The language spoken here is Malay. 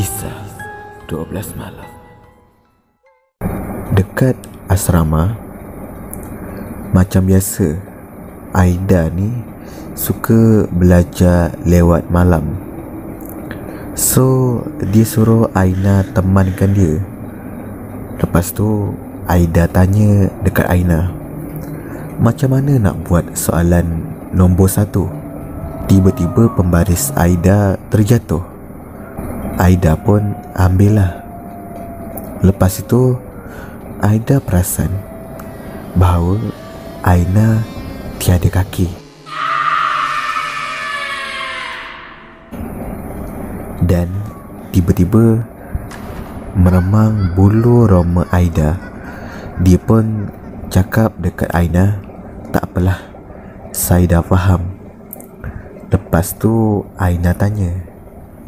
Kisah 12 Malam. Dekat asrama Macam biasa Aida ni Suka belajar lewat malam. So Dia suruh Aina temankan dia. Lepas tu Aida tanya dekat Aina Macam mana nak buat soalan nombor satu? Tiba-tiba pembaris Aida terjatuh Aida pun ambillah. Lepas itu Aida perasan Bahawa Aina tiada kaki. Dan tiba-tiba Meremang bulu roma Aida Dia pun cakap dekat Aina Tak apalah Saya dah faham. Lepas tu Aina tanya